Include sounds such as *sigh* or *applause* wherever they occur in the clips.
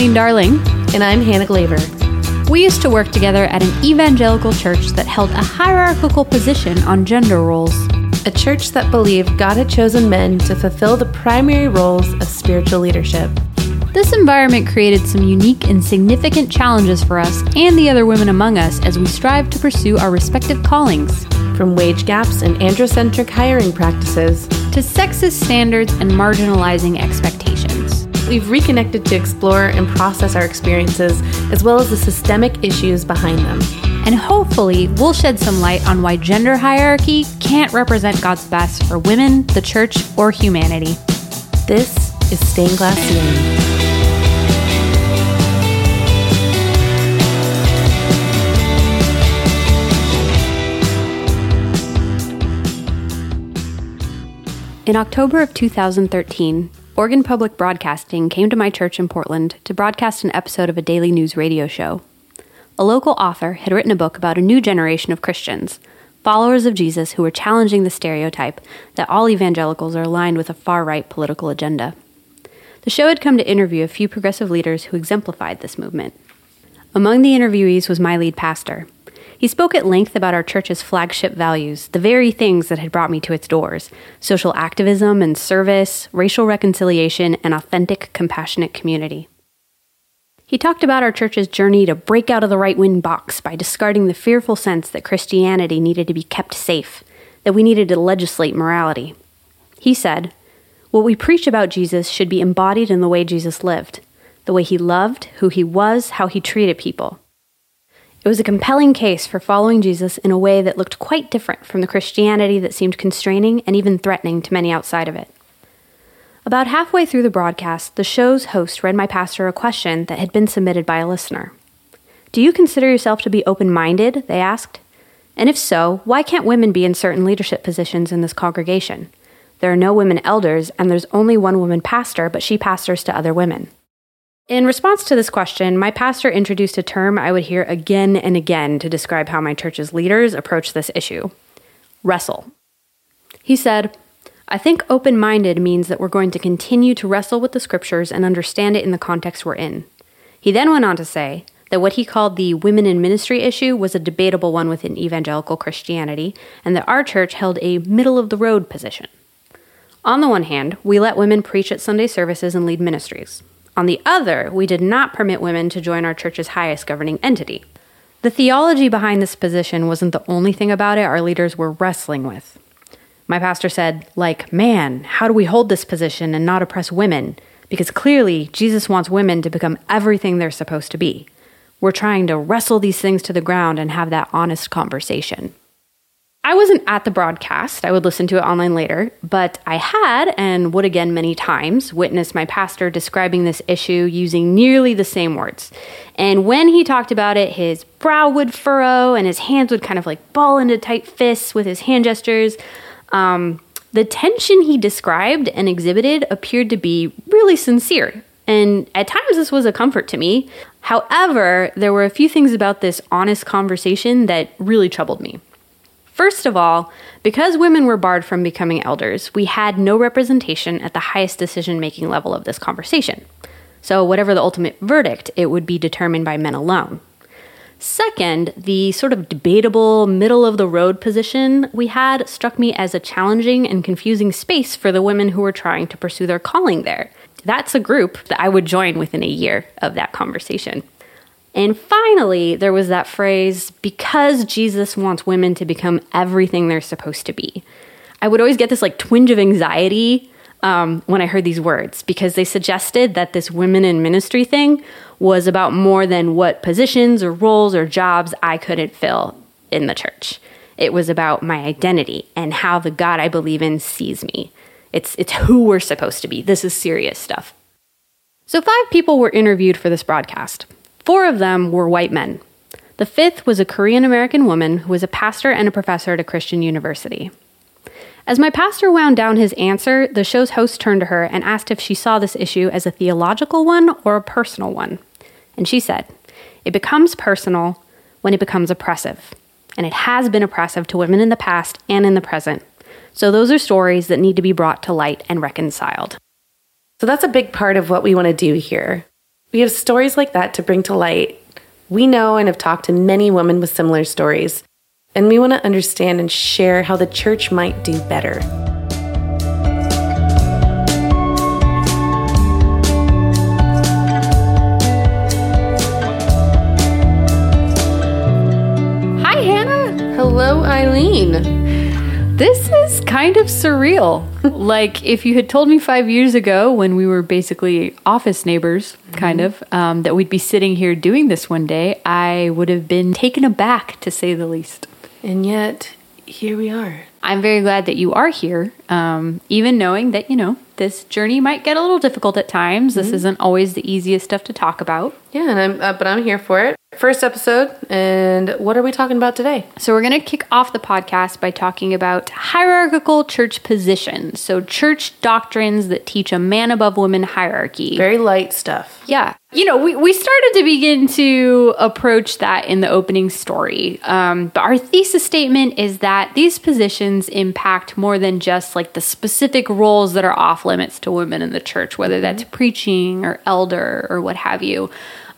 Eileen Darling. And I'm Hannah Glaver. We used to work together at an evangelical church that held a hierarchical position on gender roles. A church that believed God had chosen men to fulfill the primary roles of spiritual leadership. This environment created some unique and significant challenges for us and the other women among us as we strive to pursue our respective callings. From wage gaps and androcentric hiring practices to sexist standards and marginalizing expectations. We've reconnected to explore and process our experiences as well as the systemic issues behind them. And hopefully, we'll shed some light on why gender hierarchy can't represent God's best for women, the church, or humanity. This is Stained Glass Ceiling. In October of 2013, Oregon Public Broadcasting came to my church in Portland to broadcast an episode of a daily news radio show. A local author had written a book about a new generation of Christians, followers of Jesus who were challenging the stereotype that all evangelicals are aligned with a far right political agenda. The show had come to interview a few progressive leaders who exemplified this movement. Among the interviewees was my lead pastor, he spoke at length about our church's flagship values, the very things that had brought me to its doors social activism and service, racial reconciliation, and authentic, compassionate community. He talked about our church's journey to break out of the right wing box by discarding the fearful sense that Christianity needed to be kept safe, that we needed to legislate morality. He said, What we preach about Jesus should be embodied in the way Jesus lived, the way he loved, who he was, how he treated people. It was a compelling case for following Jesus in a way that looked quite different from the Christianity that seemed constraining and even threatening to many outside of it. About halfway through the broadcast, the show's host read my pastor a question that had been submitted by a listener. Do you consider yourself to be open minded? They asked. And if so, why can't women be in certain leadership positions in this congregation? There are no women elders, and there's only one woman pastor, but she pastors to other women. In response to this question, my pastor introduced a term I would hear again and again to describe how my church's leaders approach this issue wrestle. He said, I think open minded means that we're going to continue to wrestle with the scriptures and understand it in the context we're in. He then went on to say that what he called the women in ministry issue was a debatable one within evangelical Christianity, and that our church held a middle of the road position. On the one hand, we let women preach at Sunday services and lead ministries. On the other, we did not permit women to join our church's highest governing entity. The theology behind this position wasn't the only thing about it our leaders were wrestling with. My pastor said, like, man, how do we hold this position and not oppress women? Because clearly, Jesus wants women to become everything they're supposed to be. We're trying to wrestle these things to the ground and have that honest conversation. I wasn't at the broadcast. I would listen to it online later, but I had, and would again many times, witnessed my pastor describing this issue using nearly the same words. And when he talked about it, his brow would furrow and his hands would kind of like ball into tight fists with his hand gestures. Um, the tension he described and exhibited appeared to be really sincere. And at times, this was a comfort to me. However, there were a few things about this honest conversation that really troubled me. First of all, because women were barred from becoming elders, we had no representation at the highest decision making level of this conversation. So, whatever the ultimate verdict, it would be determined by men alone. Second, the sort of debatable middle of the road position we had struck me as a challenging and confusing space for the women who were trying to pursue their calling there. That's a group that I would join within a year of that conversation. And finally, there was that phrase, because Jesus wants women to become everything they're supposed to be. I would always get this like twinge of anxiety um, when I heard these words because they suggested that this women in ministry thing was about more than what positions or roles or jobs I couldn't fill in the church. It was about my identity and how the God I believe in sees me. It's, it's who we're supposed to be. This is serious stuff. So, five people were interviewed for this broadcast. Four of them were white men. The fifth was a Korean American woman who was a pastor and a professor at a Christian university. As my pastor wound down his answer, the show's host turned to her and asked if she saw this issue as a theological one or a personal one. And she said, It becomes personal when it becomes oppressive. And it has been oppressive to women in the past and in the present. So those are stories that need to be brought to light and reconciled. So that's a big part of what we want to do here. We have stories like that to bring to light. We know and have talked to many women with similar stories, and we want to understand and share how the church might do better. Hi, Hannah. Hello, Eileen. This is kind of surreal. *laughs* like if you had told me five years ago, when we were basically office neighbors, kind of, um, that we'd be sitting here doing this one day, I would have been taken aback, to say the least. And yet, here we are. I'm very glad that you are here, um, even knowing that, you know, this journey might get a little difficult at times. This isn't always the easiest stuff to talk about. Yeah, and I'm uh, but I'm here for it. First episode, and what are we talking about today? So, we're going to kick off the podcast by talking about hierarchical church positions. So, church doctrines that teach a man above woman hierarchy. Very light stuff. Yeah. You know, we, we started to begin to approach that in the opening story. Um, but our thesis statement is that these positions impact more than just like the specific roles that are off limits to women in the church, whether that's preaching or elder or what have you.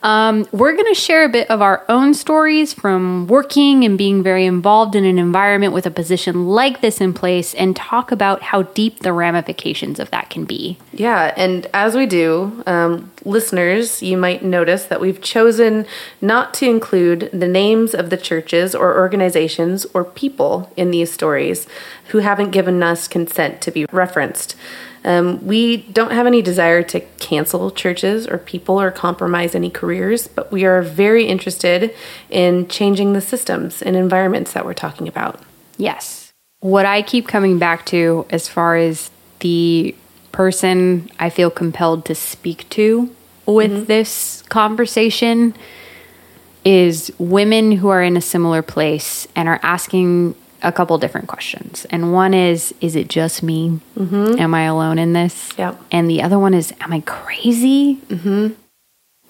Um, we're going to share a bit of our own stories from working and being very involved in an environment with a position like this in place and talk about how deep the ramifications of that can be. Yeah, and as we do, um, listeners, you might notice that we've chosen not to include the names of the churches or organizations or people in these stories who haven't given us consent to be referenced. Um, we don't have any desire to cancel churches or people or compromise any careers, but we are very interested in changing the systems and environments that we're talking about. Yes. What I keep coming back to as far as the person I feel compelled to speak to with this conversation is women who are in a similar place and are asking a couple different questions. And one is, is it just me? Am I alone in this? Yep. And the other one is, am I crazy? Mm-hmm.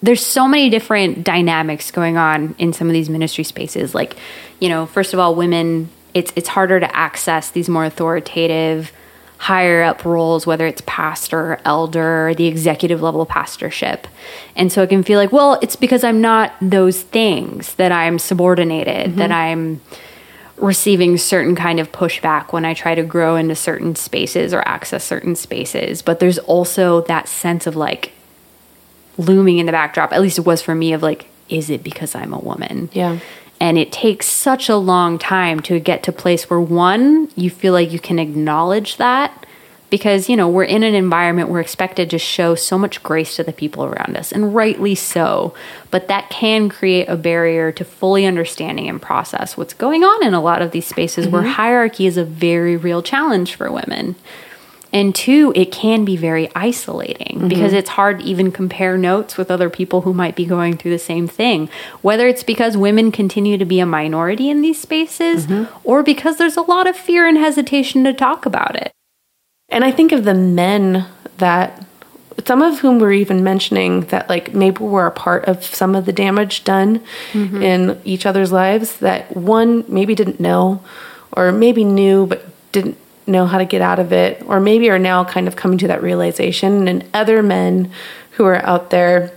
There's so many different dynamics going on in some of these ministry spaces. Like, you know, first of all, women, it's it's harder to access these more authoritative, higher up roles, whether it's pastor elder the executive level pastorship. And so it can feel like, well, it's because I'm not those things that I'm subordinated, that I'm receiving certain kind of pushback when I try to grow into certain spaces or access certain spaces. But there's also that sense of like looming in the backdrop, at least it was for me, of like, is it because I'm a woman? Yeah. And it takes such a long time to get to a place where one, you feel like you can acknowledge that because, you know, we're in an environment we're expected to show so much grace to the people around us, and rightly so. But that can create a barrier to fully understanding and process what's going on in a lot of these spaces where mm-hmm. hierarchy is a very real challenge for women. And two, it can be very isolating mm-hmm. because it's hard to even compare notes with other people who might be going through the same thing. Whether it's because women continue to be a minority in these spaces mm-hmm. or because there's a lot of fear and hesitation to talk about it. And I think of the men that some of whom were even mentioning that like maybe were a part of some of the damage done mm-hmm. in each other's lives that one maybe didn't know or maybe knew but didn't know how to get out of it or maybe are now kind of coming to that realization. And other men who are out there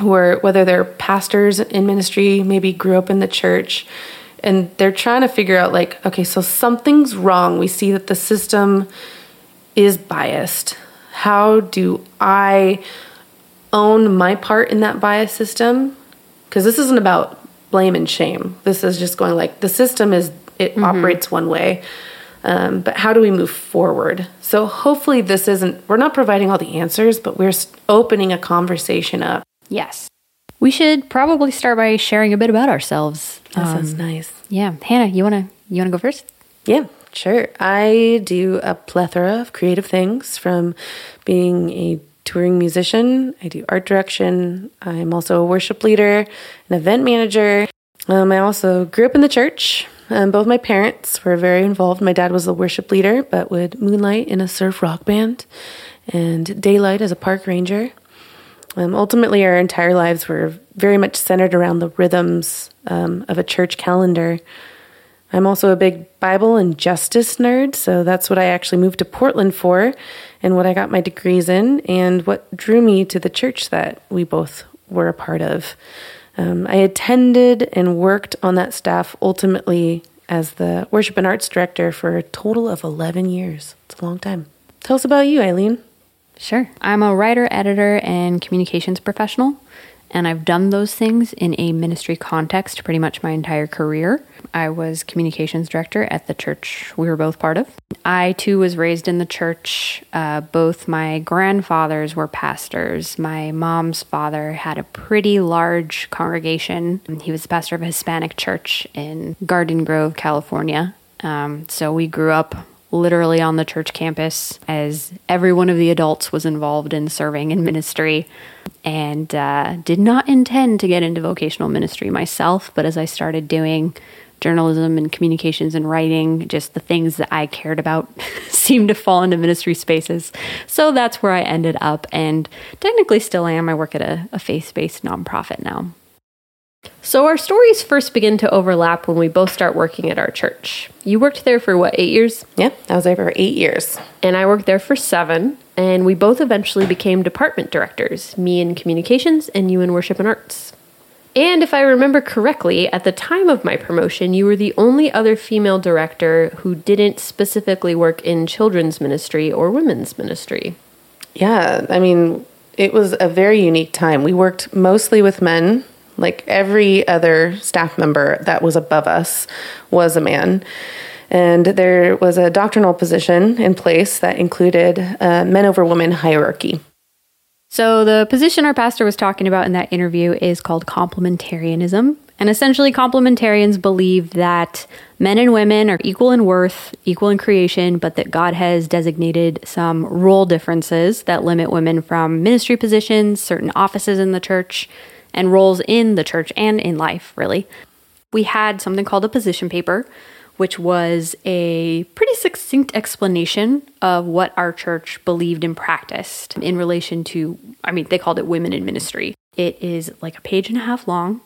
who are whether they're pastors in ministry maybe grew up in the church and they're trying to figure out like okay so something's wrong. We see that the system is biased. How do i own my part in that bias system? Because this isn't about blame and shame. This is just going like the system is it operates one way um, but how do we move forward? So hopefully this isn't we're not providing all the answers but we're opening a conversation up. Yes. We should probably start by sharing a bit about ourselves. that Um, sounds nice. yeah, Hannah, you wanna you wanna go first? Yeah, sure. I do a plethora of creative things from being a touring musician, I do art direction, I'm also a worship leader, an event manager. Um, I also grew up in the church. Um, both my parents were very involved. My dad was a worship leader, but would moonlight in a surf rock band and daylight as a park ranger. Um, ultimately, our entire lives were very much centered around the rhythms um, of a church calendar. I'm also a big Bible and justice nerd, so that's what I actually moved to Portland for and what I got my degrees in and what drew me to the church that we both were a part of. Um, I attended and worked on that staff ultimately as the worship and arts director for a total of 11 years. It's a long time. Tell us about you, Eileen. Sure. I'm a writer, editor, and communications professional and I've done those things in a ministry context pretty much my entire career. I was communications director at the church we were both part of. I too was raised in the church. Uh, both my grandfathers were pastors. My mom's father had a pretty large congregation. He was the pastor of a Hispanic church in Garden Grove, California. Um, so we grew up literally on the church campus as every one of the adults was involved in serving in ministry and uh, did not intend to get into vocational ministry myself. But as I started doing journalism and communications and writing, just the things that I cared about *laughs* seemed to fall into ministry spaces. So that's where I ended up, and technically still am. I work at a, a faith based nonprofit now. So our stories first begin to overlap when we both start working at our church. You worked there for what, eight years? Yeah, I was there for eight years. And I worked there for seven. And we both eventually became department directors me in communications and you in worship and arts. And if I remember correctly, at the time of my promotion, you were the only other female director who didn't specifically work in children's ministry or women's ministry. Yeah, I mean, it was a very unique time. We worked mostly with men like every other staff member that was above us was a man. And there was a doctrinal position in place that included a men over women hierarchy. So, the position our pastor was talking about in that interview is called complementarianism. And essentially, complementarians believe that men and women are equal in worth, equal in creation, but that God has designated some role differences that limit women from ministry positions, certain offices in the church, and roles in the church and in life, really. We had something called a position paper, which was a pretty succinct explanation of what our church believed and practiced in relation to, I mean, they called it women in ministry. It is like a page and a half long.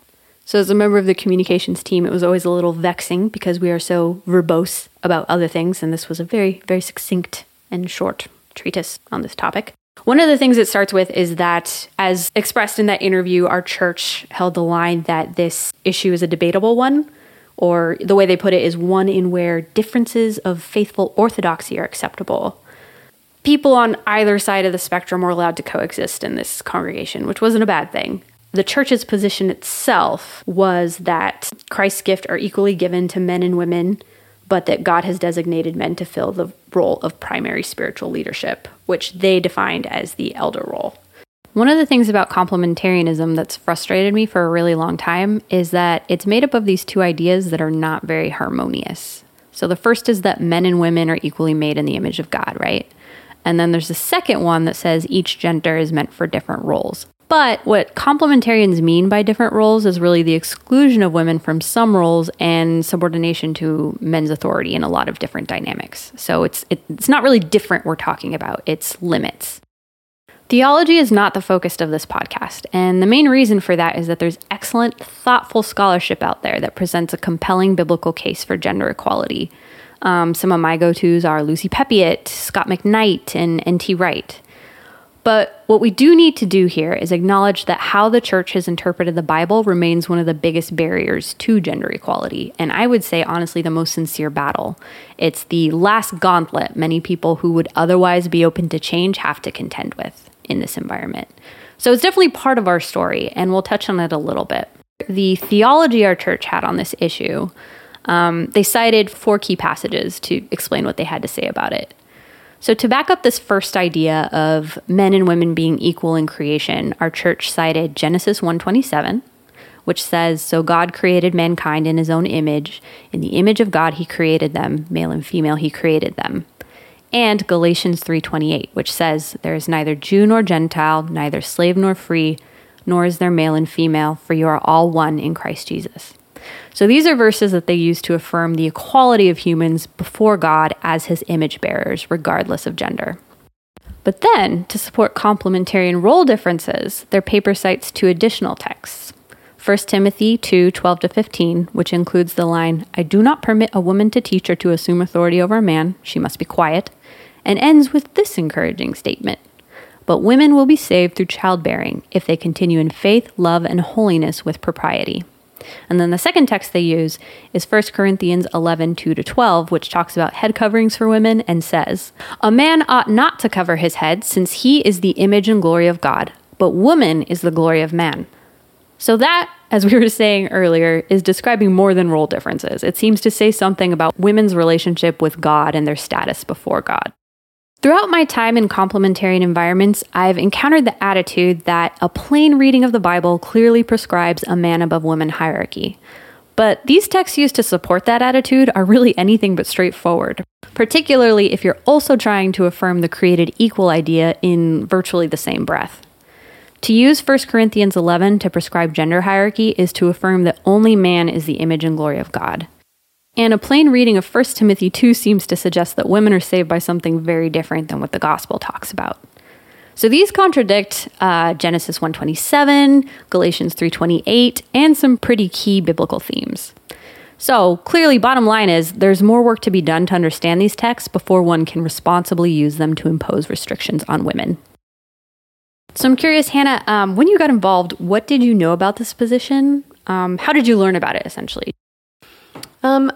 So, as a member of the communications team, it was always a little vexing because we are so verbose about other things, and this was a very, very succinct and short treatise on this topic. One of the things it starts with is that, as expressed in that interview, our church held the line that this issue is a debatable one, or the way they put it is one in where differences of faithful orthodoxy are acceptable. People on either side of the spectrum were allowed to coexist in this congregation, which wasn't a bad thing. The church's position itself was that Christ's gift are equally given to men and women but that God has designated men to fill the role of primary spiritual leadership, which they defined as the elder role. One of the things about complementarianism that's frustrated me for a really long time is that it's made up of these two ideas that are not very harmonious. So the first is that men and women are equally made in the image of God, right? And then there's the second one that says each gender is meant for different roles. But what complementarians mean by different roles is really the exclusion of women from some roles and subordination to men's authority in a lot of different dynamics. So it's it, it's not really different we're talking about, it's limits. Theology is not the focus of this podcast, and the main reason for that is that there's excellent, thoughtful scholarship out there that presents a compelling biblical case for gender equality. Um, some of my go tos are Lucy Peppiatt, Scot McKnight, and N.T. Wright. But what we do need to do here is acknowledge that how the church has interpreted the Bible remains one of the biggest barriers to gender equality. And I would say, honestly, the most sincere battle. It's the last gauntlet many people who would otherwise be open to change have to contend with in this environment. So it's definitely part of our story, and we'll touch on it a little bit. The theology our church had on this issue, um, they cited four key passages to explain what they had to say about it. So, to back up this first idea of men and women being equal in creation, our church cited Genesis 1:27, which says, "So God created mankind in his own image; in the image of God he created them, male and female he created them." And Galatians 3:28, which says, "There is neither Jew nor Gentile, neither slave nor free, nor is there male and female, for you are all one in Christ Jesus." So these are verses that they use to affirm the equality of humans before God as his image bearers, regardless of gender. But then, to support complementarian role differences, their paper cites two additional texts. 1 Timothy 2 12 to 15, which includes the line, I do not permit a woman to teach or to assume authority over a man, she must be quiet, and ends with this encouraging statement but women will be saved through childbearing if they continue in faith, love, and holiness with propriety. And then the second text they use is 1 Corinthians 11, 2 to 12, which talks about head coverings for women and says, A man ought not to cover his head, since he is the image and glory of God, but woman is the glory of man. So that, as we were saying earlier, is describing more than role differences. It seems to say something about women's relationship with God and their status before God. Throughout my time in complementarian environments, I've encountered the attitude that a plain reading of the Bible clearly prescribes a man above woman hierarchy. But these texts used to support that attitude are really *laughs* anything but straightforward, particularly if you're also trying to affirm the created equal idea in virtually the same breath. To use 1 Corinthians 11 to prescribe gender hierarchy is to affirm that only man is the image and glory of God. And a plain reading of 1 Timothy 2 seems to suggest that women are saved by something very different than what the gospel talks about. So these contradict uh, Genesis 1:27, Galatians 3:28, and some pretty key biblical themes. So clearly, bottom line is there's more work to be done to understand these texts before one can responsibly use them to impose restrictions on women. So I'm curious, Hannah, um, when you got involved, what did you know about this position? Um, how did you learn about it, essentially? Um,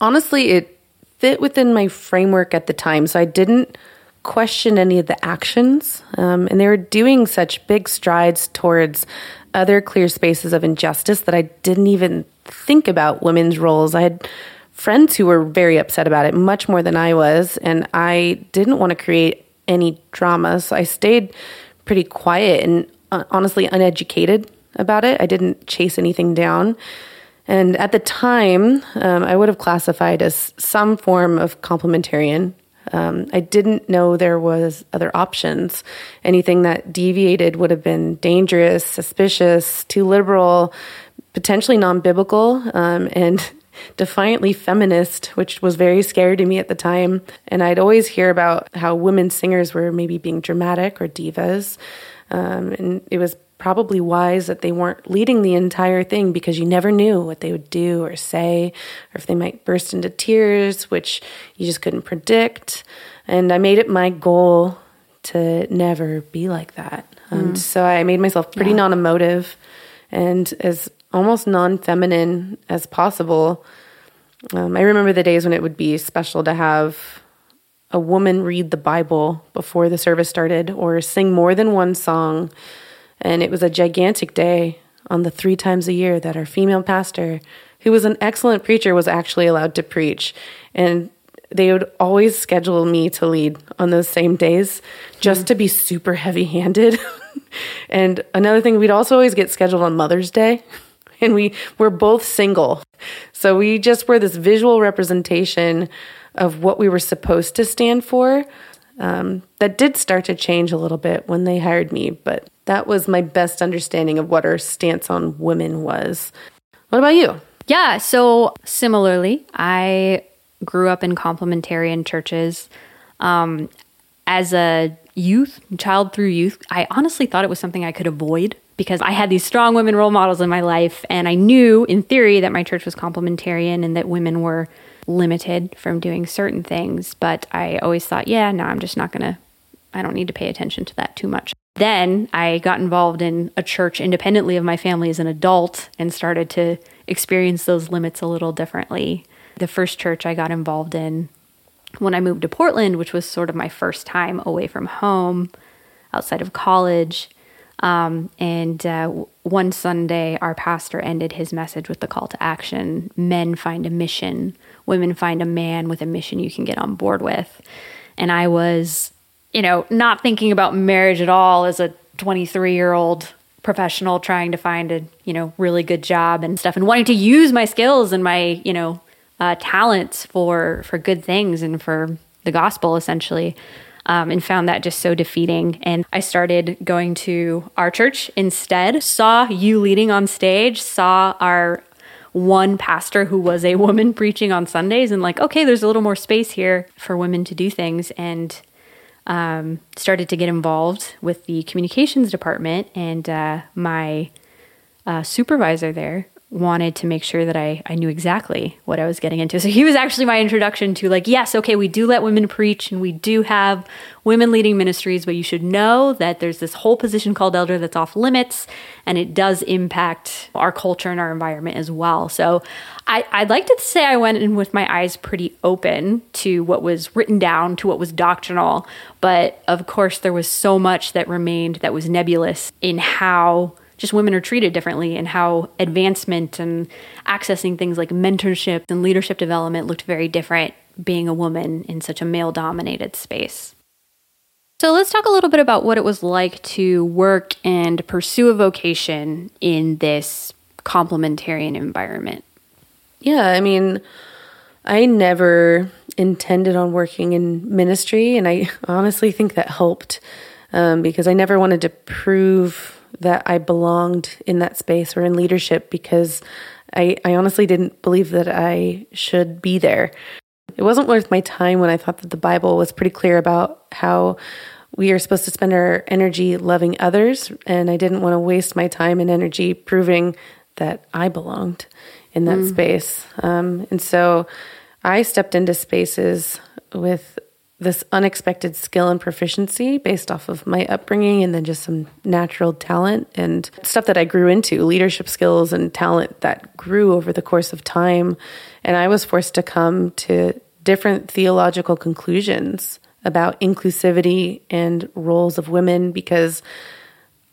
honestly, it fit within my framework at the time. So I didn't question any of the actions. Um, and they were doing such big strides towards other clear spaces of injustice that I didn't even think about women's roles. I had friends who were very upset about it, much more than I was. And I didn't want to create any drama. So I stayed pretty quiet and uh, honestly uneducated about it. I didn't chase anything down. And at the time, um, I would have classified as some form of complementarian. Um, I didn't know there was other options. Anything that deviated would have been dangerous, suspicious, too liberal, potentially non-biblical, um, and *laughs* defiantly feminist, which was very scary to me at the time. And I'd always hear about how women singers were maybe being dramatic or divas. Um, and it was probably wise that they weren't leading the entire thing because you never knew what they would do or say, or if they might burst into tears, which you just couldn't predict. And I made it my goal to never be like that. And mm. so I made myself pretty yeah. non emotive and as almost non feminine as possible. Um, I remember the days when it would be special to have a woman read the Bible before the service started or sing more than one song and it was a gigantic day on the three times a year that our female pastor, who was an excellent preacher, was actually allowed to preach. And they would always schedule me to lead on those same days just mm. to be super heavy handed. *laughs* and another thing, we'd also always get scheduled on Mother's Day. *laughs* And we were both single. So we just were this visual representation of what we were supposed to stand for. Um, that did start to change a little bit when they hired me, but that was my best understanding of what our stance on women was. What about you? Yeah, so similarly, I grew up in complementarian churches. Um, as a youth, child through youth, I honestly thought it was something I could avoid because I had these strong women role models in my life, and I knew in theory that my church was complementarian and that women were limited from doing certain things. But I always thought, yeah, no, I'm just not going to, I don't need to pay attention to that too much. Then I got involved in a church independently of my family as an adult and started to experience those limits a little differently. The first church I got involved in when I moved to Portland, which was sort of my first time away from home outside of college. Um, and uh, one Sunday, our pastor ended his message with the call to action Men find a mission, women find a man with a mission you can get on board with. And I was you know, not thinking about marriage at all as a 23 year old professional trying to find a, you know, really good job and stuff and wanting to use my skills and my, you know, uh, talents for, for good things and for the gospel essentially. Um, and found that just so defeating. And I started going to our church instead, saw you leading on stage, saw our one pastor who was a *laughs* woman preaching on Sundays, and like, okay, there's a little more space here for women to do things. And um, started to get involved with the communications department, and uh, my uh, supervisor there wanted to make sure that I, I knew exactly what I was getting into. So he was actually my introduction to like, yes, okay, we do let women preach and we do have women leading ministries, but you should know that there's this whole position called elder that's off limits and it does impact our culture and our environment as well. So I, I'd like to say I went in with my eyes pretty open to what was written down, to what was doctrinal, but of course there was so much that remained that was nebulous in how just women are treated differently and how advancement and accessing things like mentorship and leadership development looked very different being a woman in such a male dominated space. So let's talk a little bit about what it was like to work and pursue a vocation in this complementarian environment. Yeah, I mean, I never intended on working in ministry, and I honestly think that helped um, because I never wanted to prove that I belonged in that space or in leadership because I, I honestly didn't believe that I should be there. It wasn't worth my time when I thought that the Bible was pretty clear about how we are supposed to spend our energy loving others, and I didn't want to waste my time and energy proving that I belonged in that mm. space. Um, and so I stepped into spaces with this unexpected skill and proficiency based off of my upbringing and then just some natural talent and stuff that I grew into, leadership skills and talent that grew over the course of time. And I was forced to come to different theological conclusions about inclusivity and roles of women because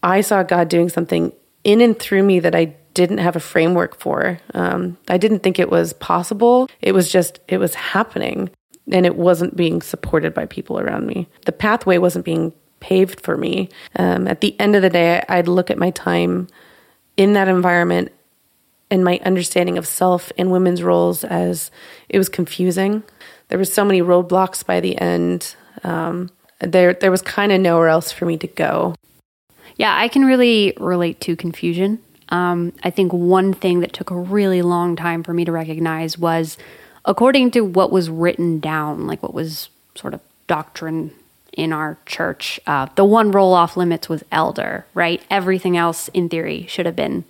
I saw God doing something in and through me that I didn't have a framework for. Um, I didn't think it was possible. It was just, it was happening and it wasn't being supported by people around me. The pathway wasn't being paved for me. Um, at the end of the day, I'd look at my time in that environment and my understanding of self and women's roles as it was confusing. There were so many roadblocks by the end. Um, there, there was kind of nowhere else for me to go. Yeah, I can really relate to confusion. Um, I think one thing that took a really long time for me to recognize was according to what was written down, like what was sort of doctrine in our church, uh, the one roll off limits was elder, right? Everything else, in theory, should have been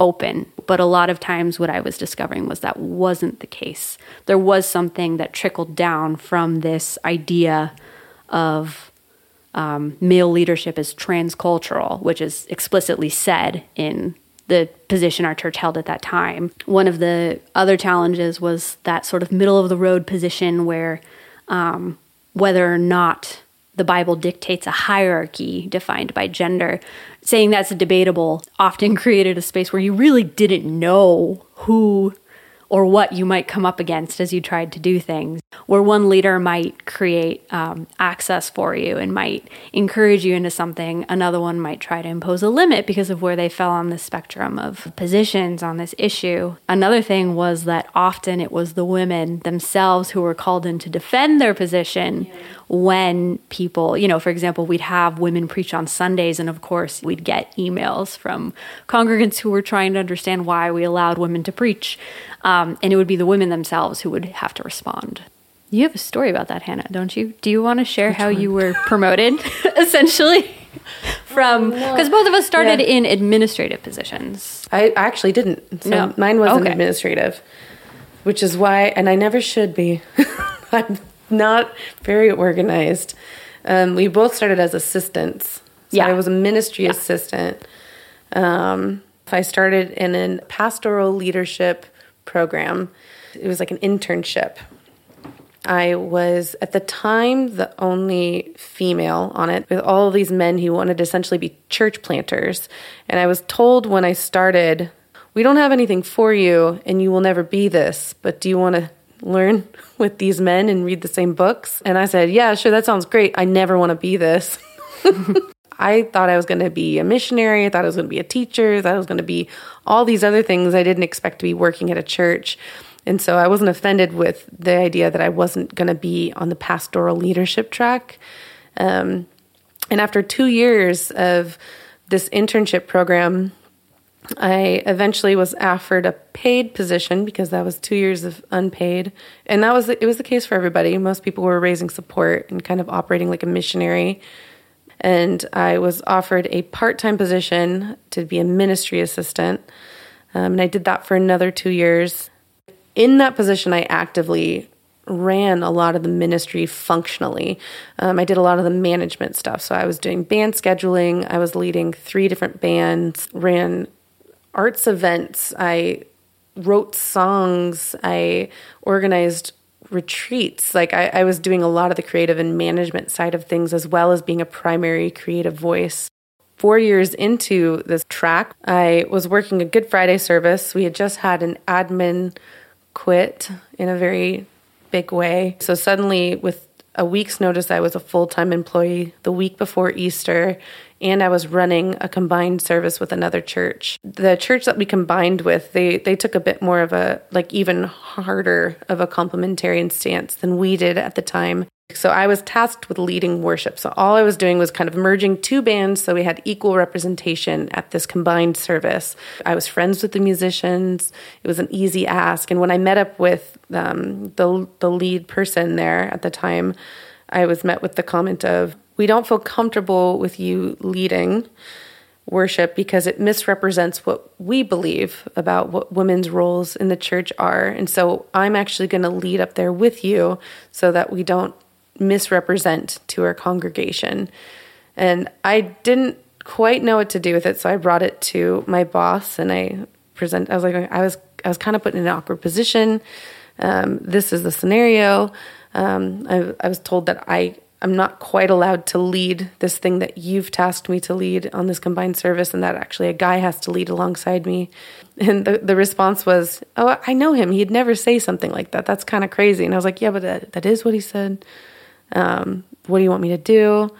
open. But a lot of times, what I was discovering was that wasn't the case. There was something that trickled down from this idea of um, male leadership as transcultural, which is explicitly said in the position our church held at that time. One of the other challenges was that sort of middle of the road position where um, whether or not the Bible dictates a hierarchy defined by gender, saying that's debatable often *laughs* created a space where you really didn't know who or what you might come up against as you tried to do things, where one leader might create um, access for you and might encourage you into something, another one might try to impose a limit because of where they fell on the spectrum of positions on this issue. Another thing was that often it was the women themselves who were called in to defend their position. Yeah when people, you know, for example, we'd have women preach on Sundays, and of course, we'd get emails from congregants who were trying to understand why we allowed women to preach. Um, and it would be the women themselves who would have to respond. You have a story about that, Hannah, don't you? Do you want to share Which how one? you were promoted, *laughs* essentially? From because both of us started yeah. in administrative positions. I actually didn't. So no. mine wasn't okay. administrative, which is why, and I never should be. *laughs* I'm not very organized. Um, we both started as assistants. So yeah. I was a ministry yeah. assistant. Um, I started in a pastoral leadership program. It was like an internship. I was at the time the only female on it with all these men who wanted to essentially be church planters. And I was told when I started, we don't have anything for you and you will never be this, but do you want to learn *laughs* with these men and read the same books? And I said, Yeah, sure, that sounds great. I never want to be this. *laughs* I thought I was going to be a missionary. I thought I was going to be a teacher. I thought I was going to be all these other things. I didn't expect to be working at a church. And so I wasn't offended with the idea that I wasn't going to be on the pastoral leadership track. Um, and after two years of this internship program, I eventually was offered a paid position because that was two years of unpaid, and that was it was the case for everybody. Most people were raising support and kind of operating like a missionary and I was offered a part time position to be a ministry assistant. Um, and I did that for another two years. In that position, I actively ran a lot of the ministry functionally. Um, I did a lot of the management stuff. So I was doing band scheduling, I was leading three different bands, ran arts events, I wrote songs, I organized retreats. Like I, I was doing a lot of the creative and management side of things as well as being a primary creative voice four years into this track, I was working a Good Friday service. We had just had an admin quit in a very big way. So suddenly, with a week's notice, I was a full time employee the week before Easter, and I was running a combined service with another church. The church that we combined with, they they took a bit more of a like even harder of a complementarian stance than we did at the time. So I was tasked with leading worship. So all I was doing was kind of merging two bands so we had equal representation at this combined service. I was friends with the musicians. It was an easy ask. And when I met up with um, the, the lead person there at the time, I was met with the comment of, We don't feel comfortable with you leading worship because it misrepresents what we believe about what women's roles in the church are. And so I'm actually going to lead up there with you so that we don't misrepresent to our congregation. And I didn't quite know what to do with it, so I brought it to my boss and I present. I was like, I was, I was kind of put in an awkward position. Um, this is the scenario. Um, I, I was told that I I'm not quite allowed to lead this thing that you've tasked me to lead on this combined service, and that actually a guy has to lead alongside me. And the, the response was, Oh, I know him. He'd never say something like that. That's kind of crazy. And I was like, Yeah, but that, that is what he said. Um, what do you want me to do?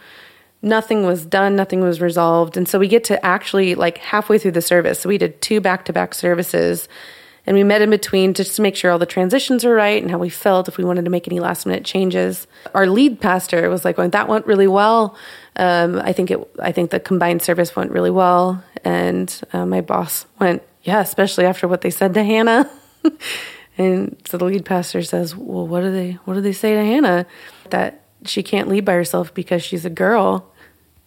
Nothing was done, nothing was resolved. And so we get to actually like halfway through the service. So we did two back to back services and we met in between just to make sure all the transitions are right and how we felt if we wanted to make any last minute changes. Our lead pastor was like, going, that went really well. Um, I think it, I think the combined service went really well. And uh, my boss went, yeah, especially after what they said to Hannah. *laughs* and so the lead pastor says, well, what do they, what do they say to Hannah? That she can't lead by herself because she's a girl.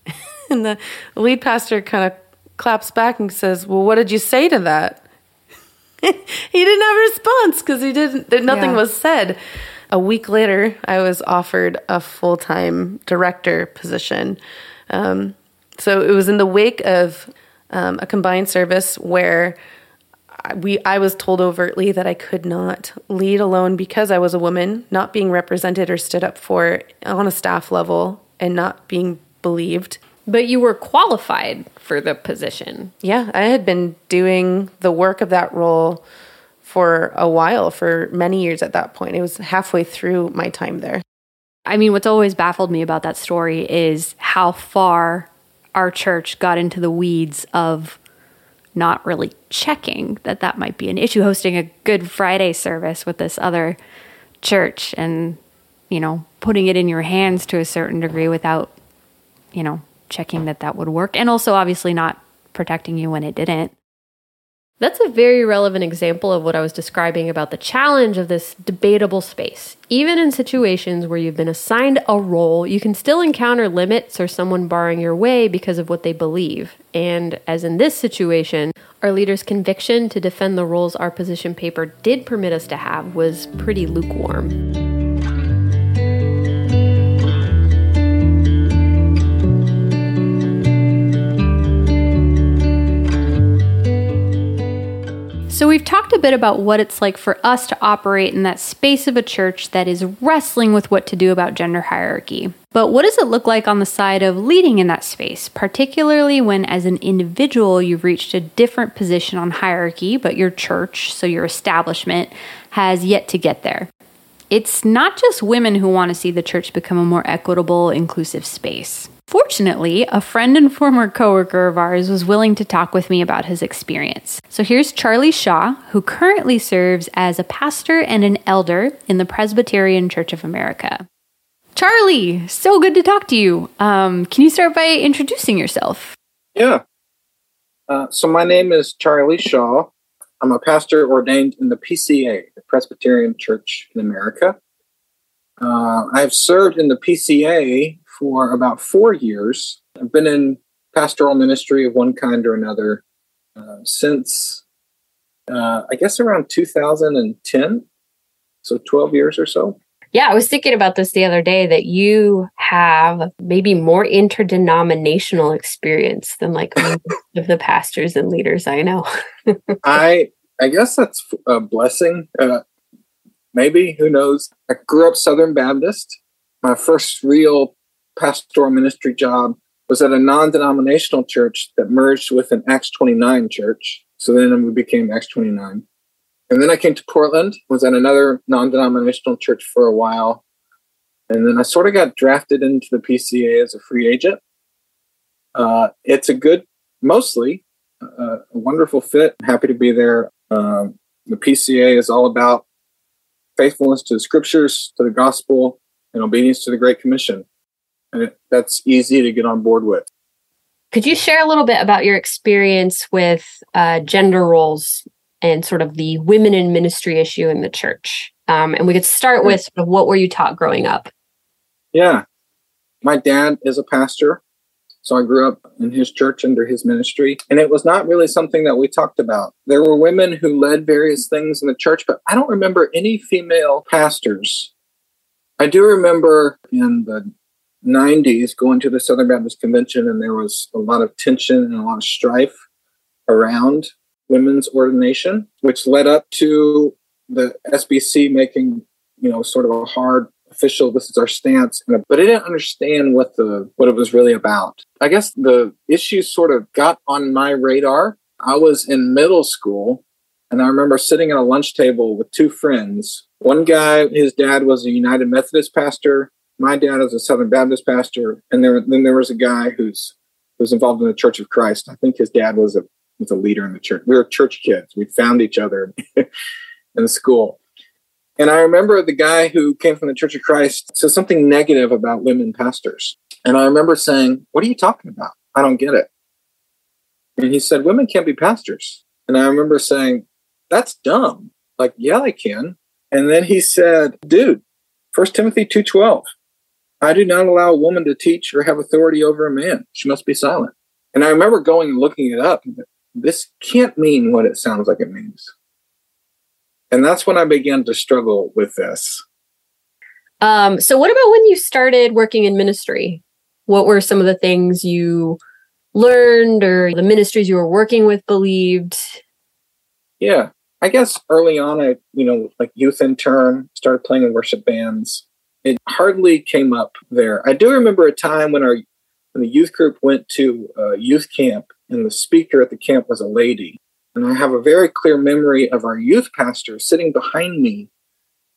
*laughs* and the lead pastor kind of claps back and says, Well, what did you say to that? *laughs* he didn't have a response because he didn't, nothing yeah. was said. A week later, I was offered a full time director position. Um, so it was in the wake of um, a combined service where we I was told overtly that I could not lead alone because I was a woman, not being represented or stood up for on a staff level and not being believed. But you were qualified for the position. Yeah, I had been doing the work of that role for a while, for many years at that point. It was halfway through my time there. I mean, what's always baffled me about that story is how far our church got into the weeds of not really checking that that might be an issue hosting a good friday service with this other church and you know putting it in your hands to a certain degree without you know checking that that would work and also obviously not protecting you when it didn't that's a very relevant example of what I was describing about the challenge of this debatable space. Even in situations where you've been assigned a role, you can still encounter limits or someone barring your way because of what they believe. And as in this situation, our leader's conviction to defend the roles our position paper did permit us to have was pretty lukewarm. So, we've talked a bit about what it's like for us to operate in that space of a church that is wrestling with what to do about gender hierarchy. But what does it look like on the side of leading in that space, particularly when, as an individual, you've reached a different position on hierarchy, but your church, so your establishment, has yet to get there? It's not just women who want to see the church become a more equitable, inclusive space. Fortunately, a friend and former coworker of ours was willing to talk with me about his experience. So here's Charlie Shaw, who currently serves as a pastor and an elder in the Presbyterian Church of America. Charlie, so good to talk to you. Um, can you start by introducing yourself? Yeah. Uh, so my name is Charlie Shaw. I'm a pastor ordained in the PCA, the Presbyterian Church in America. Uh, I've served in the PCA for about four years. I've been in pastoral ministry of one kind or another uh, since uh, I guess around 2010, so 12 years or so. Yeah, I was thinking about this the other day that you have maybe more interdenominational experience than like *laughs* most of the pastors and leaders I know. *laughs* I I guess that's a blessing. Uh, maybe who knows? I grew up Southern Baptist. My first real pastoral ministry job was at a non-denominational church that merged with an Acts 29 church. So then we became Acts 29. And then I came to Portland, was at another non denominational church for a while. And then I sort of got drafted into the PCA as a free agent. Uh, it's a good, mostly uh, a wonderful fit. Happy to be there. Um, the PCA is all about faithfulness to the scriptures, to the gospel, and obedience to the Great Commission. And that's easy to get on board with. Could you share a little bit about your experience with uh, gender roles and sort of the women in ministry issue in the church. Um, and we could start with sort of what were you taught growing up? Yeah. My dad is a pastor. So I grew up in his church under his ministry. And it was not really something that we talked about. There were women who led various things in the church, but I don't remember any female pastors. I do remember in the 90s going to the Southern Baptist Convention, and there was a lot of tension and a lot of strife around women's ordination, which led up to the SBC making, you know, sort of a hard official this is our stance but i didn't understand what the what it was really about. I guess the issue sort of got on my radar. I was in middle school and i remember sitting at a lunch table with two friends. One guy his dad was a united methodist pastor my dad is a southern baptist pastor and there then there was a guy who's who's involved in the church of christ i think his dad was a was a leader in the church. We were church kids. We found each other *laughs* in school. And I remember the guy who came from the Church of Christ said something negative about women pastors. And I remember saying, What are you talking about? I don't get it. And he said, Women can't be pastors. And I remember saying, That's dumb. Like, yeah, they can. And then he said, Dude, 1 Timothy 2.12, I do not allow a woman to teach or have authority over a man. She must be silent. And I remember going and looking it up this can't mean what it sounds like it means. And that's when I began to struggle with this. Um, so, what about when you started working in ministry? What were some of the things you learned or the ministries you were working with believed? Yeah, I guess early on, I, you know, like youth intern, started playing in worship bands. It hardly came up there. I do remember a time when our when the youth group went to youth camp and the speaker at the camp was a lady. And I have a very clear memory of our youth pastor sitting behind me,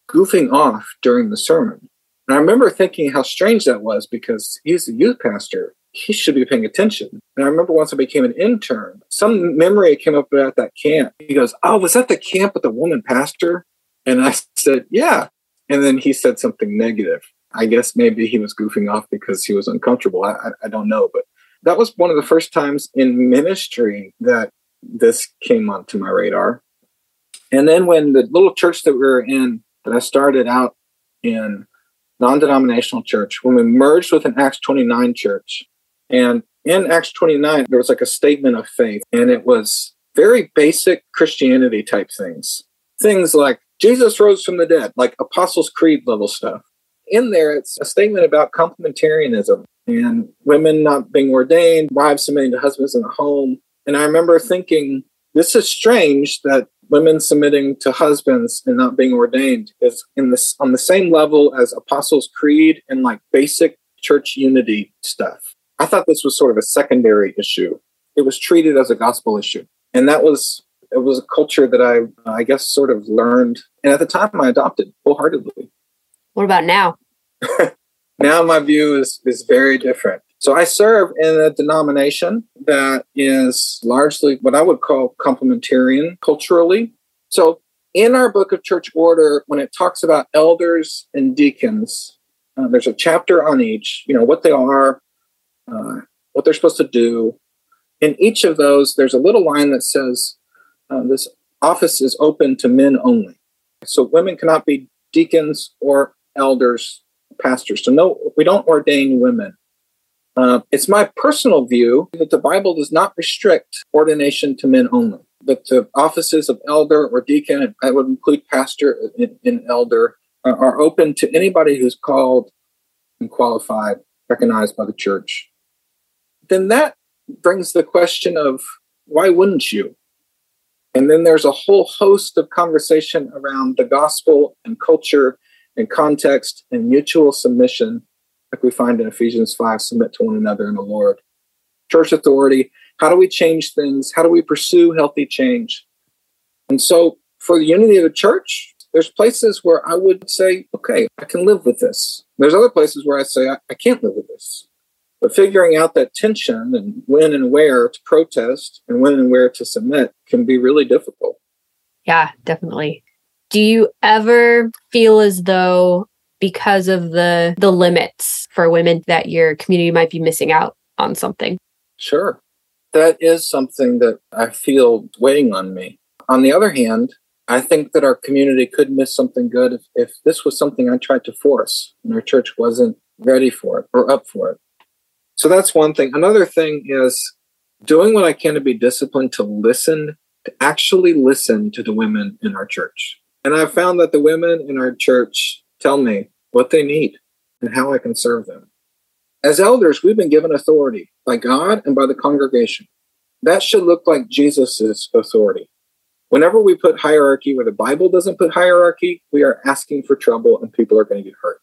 goofing off during the sermon. And I remember thinking how strange that was because he's a youth pastor. He should be paying attention. And I remember once I became an intern, some memory came up about that camp. He goes, Oh, was that the camp with the woman pastor? And I said, Yeah. And then he said something negative. I guess maybe he was goofing off because he was uncomfortable. I, I, don't know. But that was one of the first times in ministry that this came onto my radar. And then when the little church that we were in, that I started out in, non denominational church, when we merged with an Acts 29 church, and in Acts 29, there was like a statement of faith, and it was very basic Christianity type things. Things like Jesus rose from the dead, like Apostles' Creed level stuff. In there, it's a statement about complementarianism and women not being ordained, wives submitting to husbands in the home. And I remember thinking, this is strange that women submitting to husbands and not being ordained is in this on the same level as Apostles' Creed and like basic church unity stuff. I thought this was sort of a secondary issue. It was treated as a gospel issue. And that was it was a culture that I I guess sort of learned and at the time I adopted wholeheartedly. What about now? *laughs* Now my view is, is very different. So I serve in a denomination that is largely what I would call complementarian culturally. So in our book of church order, when it talks about elders and deacons, uh, there's a chapter on each, you know, what they are, uh, what they're supposed to do. In each of those, there's a little line that says, uh, this office is open to men only. So women cannot be deacons or elders pastors. So no, we don't ordain women. Uh, it's my personal view that the Bible does not restrict ordination to men only. that the offices of elder or deacon, I would include pastor in, elder, are open to anybody who's called and qualified, recognized by the church, then that brings the question of why wouldn't you? And then there's a whole host of conversation around the gospel and culture and context and mutual submission, like we find in Ephesians 5 submit to one another in the Lord. Church authority, how do we change things? How do we pursue healthy change? And so, for the unity of the church, there's places where I would say, okay, I can live with this. There's other places where I say, I, I can't live with this. But figuring out that tension and when and where to protest and when and where to submit can be really difficult. Yeah, definitely. Do you ever feel as though because of the the limits for women that your community might be missing out on something? Sure. That is something that I feel weighing on me. On the other hand, I think that our community could miss something good if, if this was something I tried to force and our church wasn't ready for it or up for it. So that's one thing. Another thing is doing what I can to be disciplined to listen, to actually listen to the women in our church. And I've found that the women in our church tell me what they need and how I can serve them. As elders, we've been given authority by God and by the congregation. That should look like Jesus' authority. Whenever we put hierarchy where the Bible doesn't put hierarchy, we are asking for trouble and people are going to get hurt.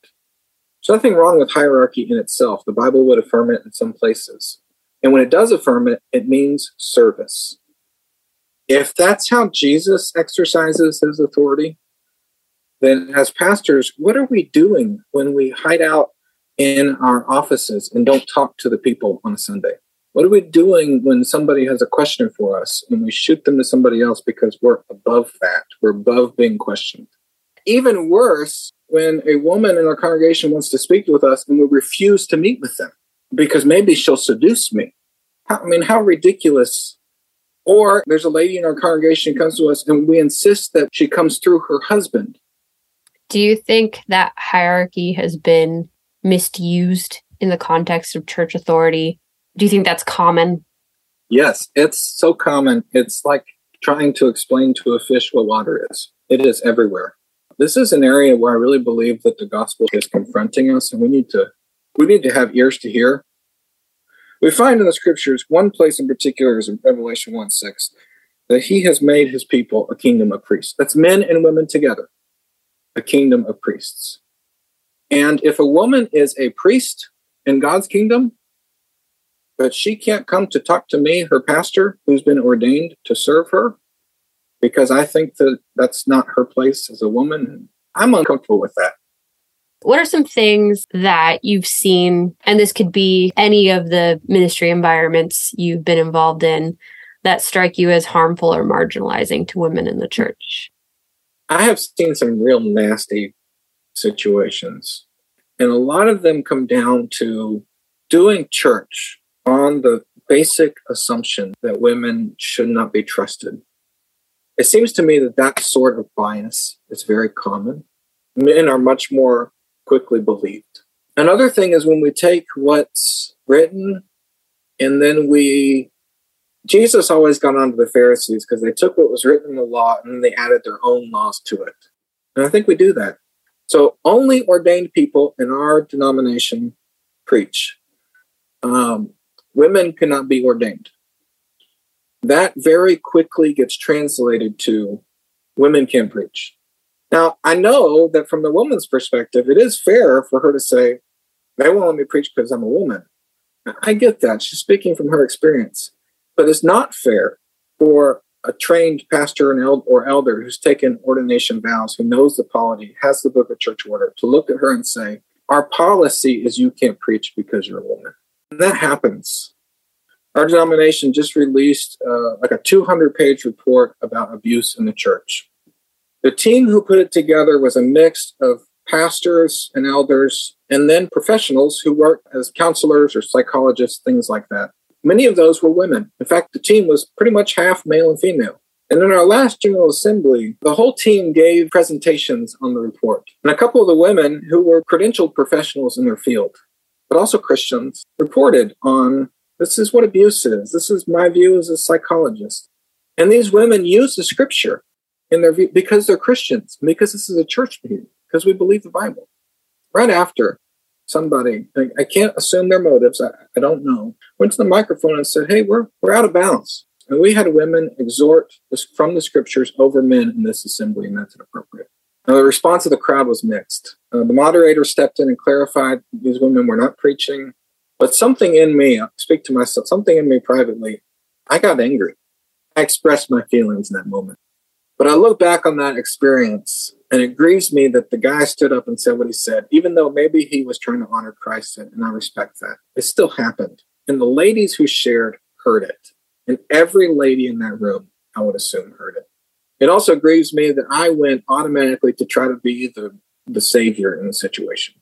There's nothing wrong with hierarchy in itself. The Bible would affirm it in some places. And when it does affirm it, it means service. If that's how Jesus exercises his authority, then as pastors, what are we doing when we hide out in our offices and don't talk to the people on a Sunday? What are we doing when somebody has a question for us and we shoot them to somebody else because we're above that? We're above being questioned. Even worse, when a woman in our congregation wants to speak with us and we refuse to meet with them because maybe she'll seduce me. I mean, how ridiculous. Or there's a lady in our congregation comes to us and we insist that she comes through her husband. Do you think that hierarchy has been misused in the context of church authority? Do you think that's common? Yes, it's so common. It's like trying to explain to a fish what water is. It is everywhere this is an area where I really believe that the gospel is confronting us, and we need to we need to have ears to hear. We find in the scriptures one place in particular is in Revelation 1 6 that he has made his people a kingdom of priests. That's men and women together, a kingdom of priests. And if a woman is a priest in God's kingdom, but she can't come to talk to me, her pastor, who's been ordained to serve her, because I think that that's not her place as a woman. I'm uncomfortable with that. What are some things that you've seen, and this could be any of the ministry environments you've been involved in, that strike you as harmful or marginalizing to women in the church? I have seen some real nasty situations, and a lot of them come down to doing church on the basic assumption that women should not be trusted it seems to me that that sort of bias is very common. Men are much more quickly believed. Another thing is when we take what's written and then we Jesus always got on to the Pharisees because they took what was written in the law and they added their own laws to it. And I think we do that. So only ordained people in our denomination preach. Um, women cannot be ordained that very quickly gets translated to women can't preach. Now, I know that from the woman's perspective, it is fair for her to say, they won't let me preach because I'm a woman. I get that. She's speaking from her experience. But it's not fair for a trained pastor or elder who's taken ordination vows, who knows the polity, has the book of church order, to look at her and say, Our policy is you can't preach because you're a woman. And that happens our denomination just released uh, like a 200 page report about abuse in the church. The team who put it together was a mix of pastors and elders, and then professionals who work as counselors or psychologists, things like that. Many of those were women. In fact, the team was pretty much half male and female. And in our last General Assembly, the whole team gave presentations on the report. And a couple of the women who were credentialed professionals in their field, but also Christians, reported on this is what abuse is. This is my view as a psychologist. And these women use the scripture in their view because they're Christians, because this is a church meeting, because we believe the Bible. Right after somebody, I can't assume their motives, I, I don't know, went to the microphone and said, Hey, we're, we're out of bounds. And we had women exhort from the scriptures over men in this assembly, and that's inappropriate. Now, the response of the crowd was mixed. Uh, the moderator stepped in and clarified these women were not preaching, but something in me, I speak to myself, something in me privately, I got angry. I expressed my feelings in that moment. But I look back on that experience and it grieves me that the guy stood up and said what he said, even though maybe he was trying to honor Christ, and I respect that. It still happened. And the ladies who shared heard it. And every lady in that room, I would assume, heard it. It also grieves me that I went automatically to try to be the, the savior in the situation.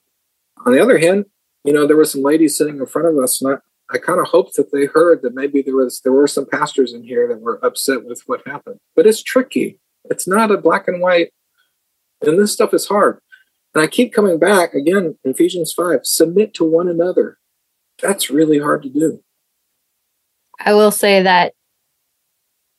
On the other hand, you know, there were some ladies sitting in front of us, and I, I kind of hoped that they heard that maybe there was there were some pastors in here that were upset with what happened. But it's tricky. It's not a black and white, and this stuff is hard. And I keep coming back again, Ephesians 5, submit to one another. That's really hard to do. I will say that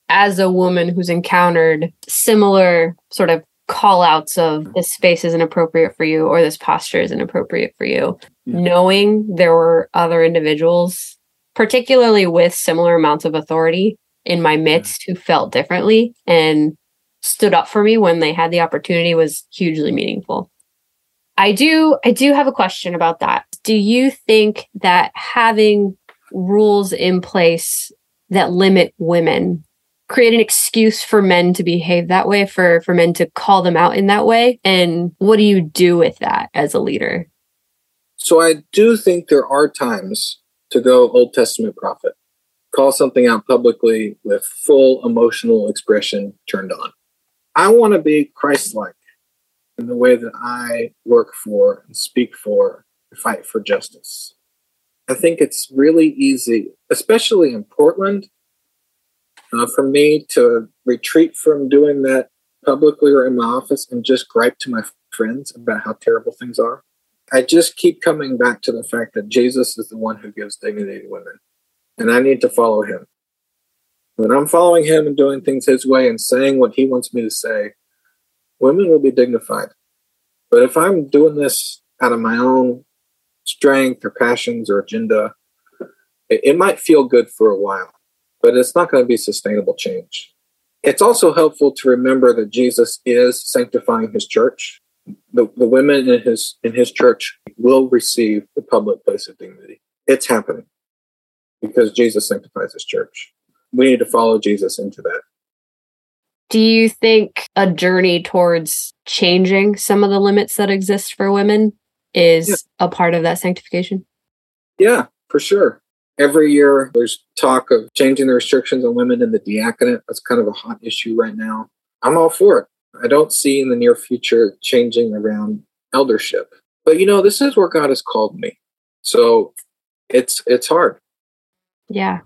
as a woman who's encountered similar sort of call outs of this space is inappropriate for you or this posture is inappropriate for you, knowing there were other individuals, particularly with similar amounts of authority in my midst who felt differently and stood up for me when they had the opportunity was hugely meaningful. I do I do have a question about that. Do you think that having rules in place that limit women create an excuse for men to behave that way for for men to call them out in that way and what do you do with that as a leader so i do think there are times to go old testament prophet call something out publicly with full emotional expression turned on i want to be christ-like in the way that i work for and speak for and fight for justice I think it's really easy, especially in Portland, uh, for me to retreat from doing that publicly or in my office and just gripe to my friends about how terrible things are. I just keep coming back to the fact that Jesus is the one who gives dignity to women, and I need to follow him. When I'm following him and doing things his way and saying what he wants me to say, women will be dignified. But if I'm doing this out of my own strength or passions or agenda, it, it might feel good for a while, but it's not going to be sustainable change. It's also helpful to remember that Jesus is sanctifying his church. The, the women in his in his church will receive the public place of dignity. It's happening because Jesus sanctifies his church. We need to follow Jesus into that. Do you think a journey towards changing some of the limits that exist for women is yeah. a part of that sanctification? Yeah, for sure. Every year there's talk of changing the restrictions on women in the diaconate. That's kind of a hot issue right now. I'm all for it. I don't see in the near future changing around eldership. But you know, this is where God has called me. So it's it's hard. Yeah.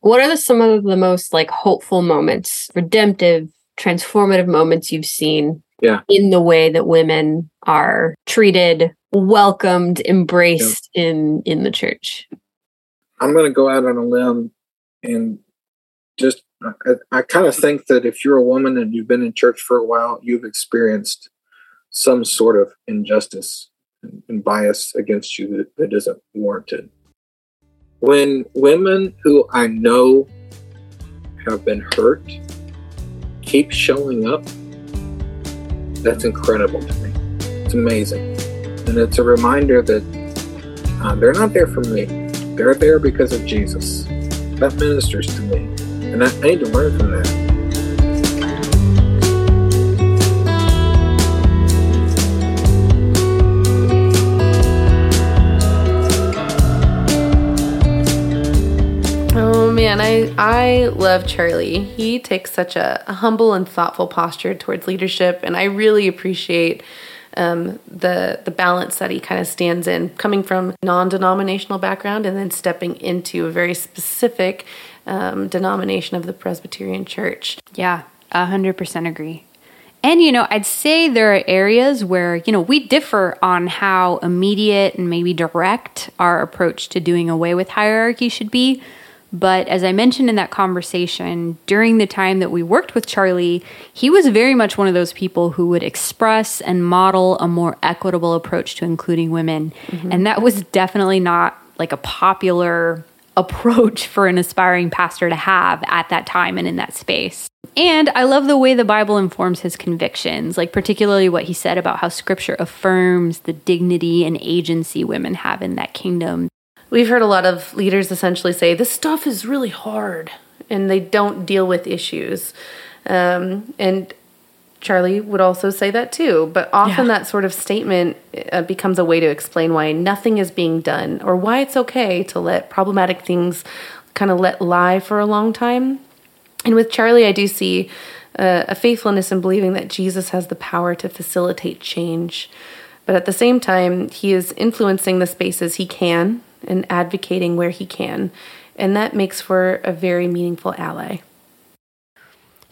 What are the, some of the most like hopeful moments, redemptive, transformative moments you've seen yeah. in the way that women are treated welcomed, embraced yeah. in in the church? I'm going to go out on a limb and just I, I kind of think that if you're a woman and you've been in church for a while, you've experienced some sort of injustice and bias against you that, that isn't warranted. When women who I know have been hurt keep showing up, that's incredible to me. It's amazing. And it's a reminder that uh, they're not there for me. They're there because of Jesus. That ministers to me. And I, need to learn from that. Oh man, I I love Charlie. He takes such a, a humble and thoughtful posture towards leadership, and I really appreciate um, the the balance that he kind of stands in, coming from non-denominational background and then stepping into a very specific um, denomination of the Presbyterian Church. Yeah, hundred percent agree. And, you know, I'd say there are areas where, you know, we differ on how immediate and maybe direct our approach to doing away with hierarchy should be. But as I mentioned in that conversation, during the time that we worked with Charlie, he was very much one of those people who would express and model a more equitable approach to including women. Mm-hmm. And that was definitely not like a popular approach for an aspiring pastor to have at that time and in that space. And I love the way the Bible informs his convictions, like particularly what he said about how scripture affirms the dignity and agency women have in that kingdom. We've heard a lot of leaders essentially say this stuff is really hard and they don't deal with issues. Um, and Charlie would also say that too, but often yeah. that sort of statement uh, becomes a way to explain why nothing is being done or why it's okay to let problematic things kind of let lie for a long time. And with Charlie, I do see uh, a faithfulness in believing that Jesus has the power to facilitate change. But at the same time, he is influencing the spaces he can and advocating where he can. And that makes for a very meaningful ally.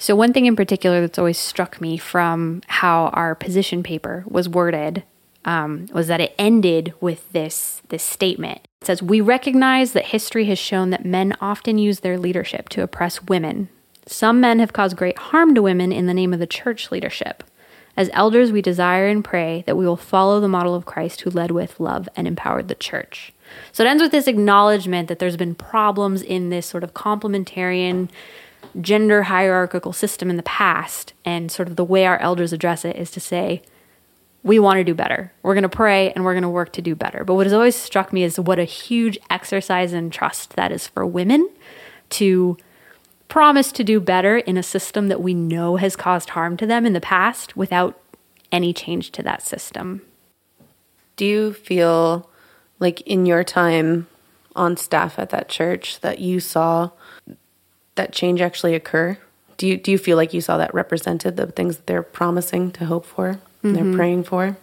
So, one thing in particular that's always struck me from how our position paper was worded um, was that it ended with this, this statement. It says, We recognize that history has shown that men often use their leadership to oppress women. Some men have caused great harm to women in the name of the church leadership. As elders, we desire and pray that we will follow the model of Christ who led with love and empowered the church. So it ends with this acknowledgement that there's been problems in this sort of complementarian, gender hierarchical system in the past. And sort of the way our elders address it is to say, we want to do better. We're going to pray and we're going to work to do better. But what has always struck me is what a huge exercise in trust that is for women to promise to do better in a system that we know has caused harm to them in the past without any change to that system. Do you feel like in your time on staff at that church that you saw that change actually occur? Do you do you feel like you saw that represented the things that they're promising to hope for and mm-hmm. they're praying for?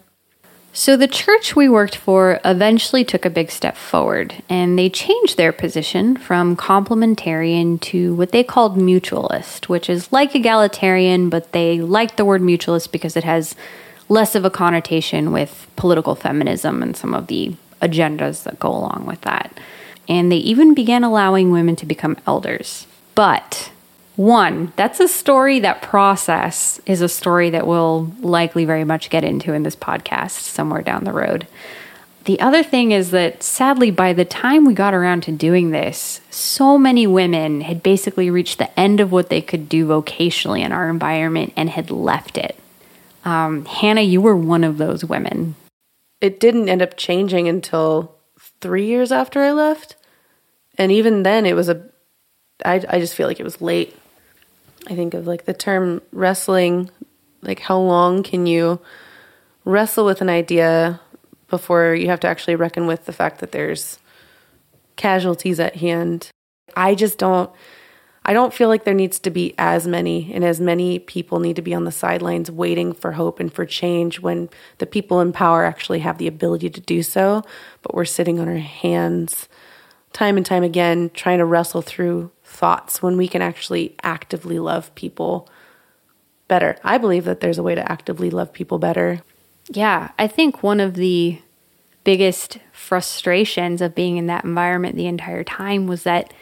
So the church we worked for eventually took a big step forward and they changed their position from complementarian to what they called mutualist, which is like egalitarian, but they liked the word mutualist because it has less of a connotation with political feminism and some of the agendas that go along with that. And they even began allowing women to become elders. But one, that's a story, that process is a story that we'll likely very much get into in this podcast somewhere down the road. The other thing is that sadly, by the time we got around to doing this, so many women had basically reached the end of what they could do vocationally in our environment and had left it. Um, Hannah, you were one of those women it didn't end up changing until three years after I left. And even then, it was a, I, I just feel like it was late. I think of like the term wrestling, like how long can you wrestle with an idea before you have to actually reckon with the fact that there's casualties at hand. I just don't I don't feel like there needs to be as many and as many people need to be on the sidelines waiting for hope and for change when the people in power actually have the ability to do so. But we're sitting on our hands time and time again trying to wrestle through thoughts when we can actually actively love people better. I believe that there's a way to actively love people better. Yeah, I think one of the biggest frustrations of being in that environment the entire time was that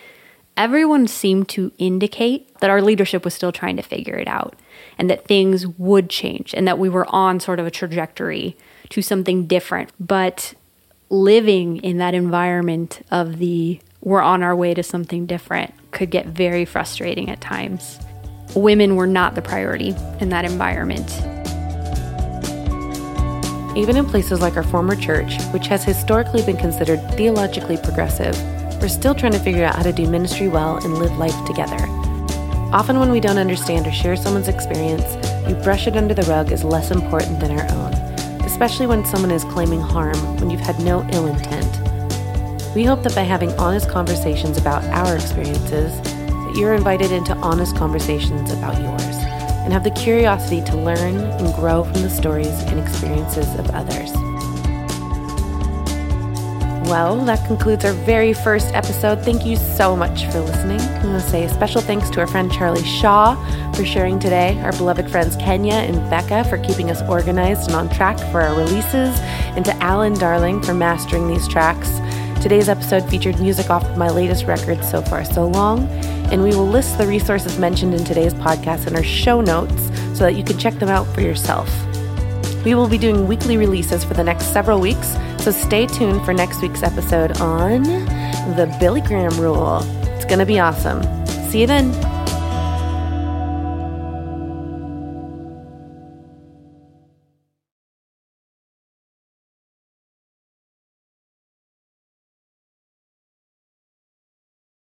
everyone seemed to indicate that our leadership was still trying to figure it out and that things would change and that we were on sort of a trajectory to something different. But living in that environment of the we're on our way to something different could get very frustrating at times. Women were not the priority in that environment. Even in places like our former church, which has historically been considered theologically progressive, we're still trying to figure out how to do ministry well and live life together. Often, when we don't understand or share someone's experience, we brush it under the rug as less important than our own, especially when someone is claiming harm when you've had no ill intent. We hope that by having honest conversations about our experiences, that you're invited into honest conversations about yours and have the curiosity to learn and grow from the stories and experiences of others. Well, that concludes our very first episode. Thank you so much for listening. I want to say a special thanks to our friend Charlie Shaw for sharing today, our beloved friends Kenya and Becca for keeping us organized and on track for our releases, and to Alan Darling for mastering these tracks. Today's episode featured music off of my latest record, So Far So Long, and we will list the resources mentioned in today's podcast in our show notes so that you can check them out for yourself. We will be doing weekly releases for the next several weeks, so stay tuned for next week's episode on the Billy Graham Rule. It's going to be awesome. See you then.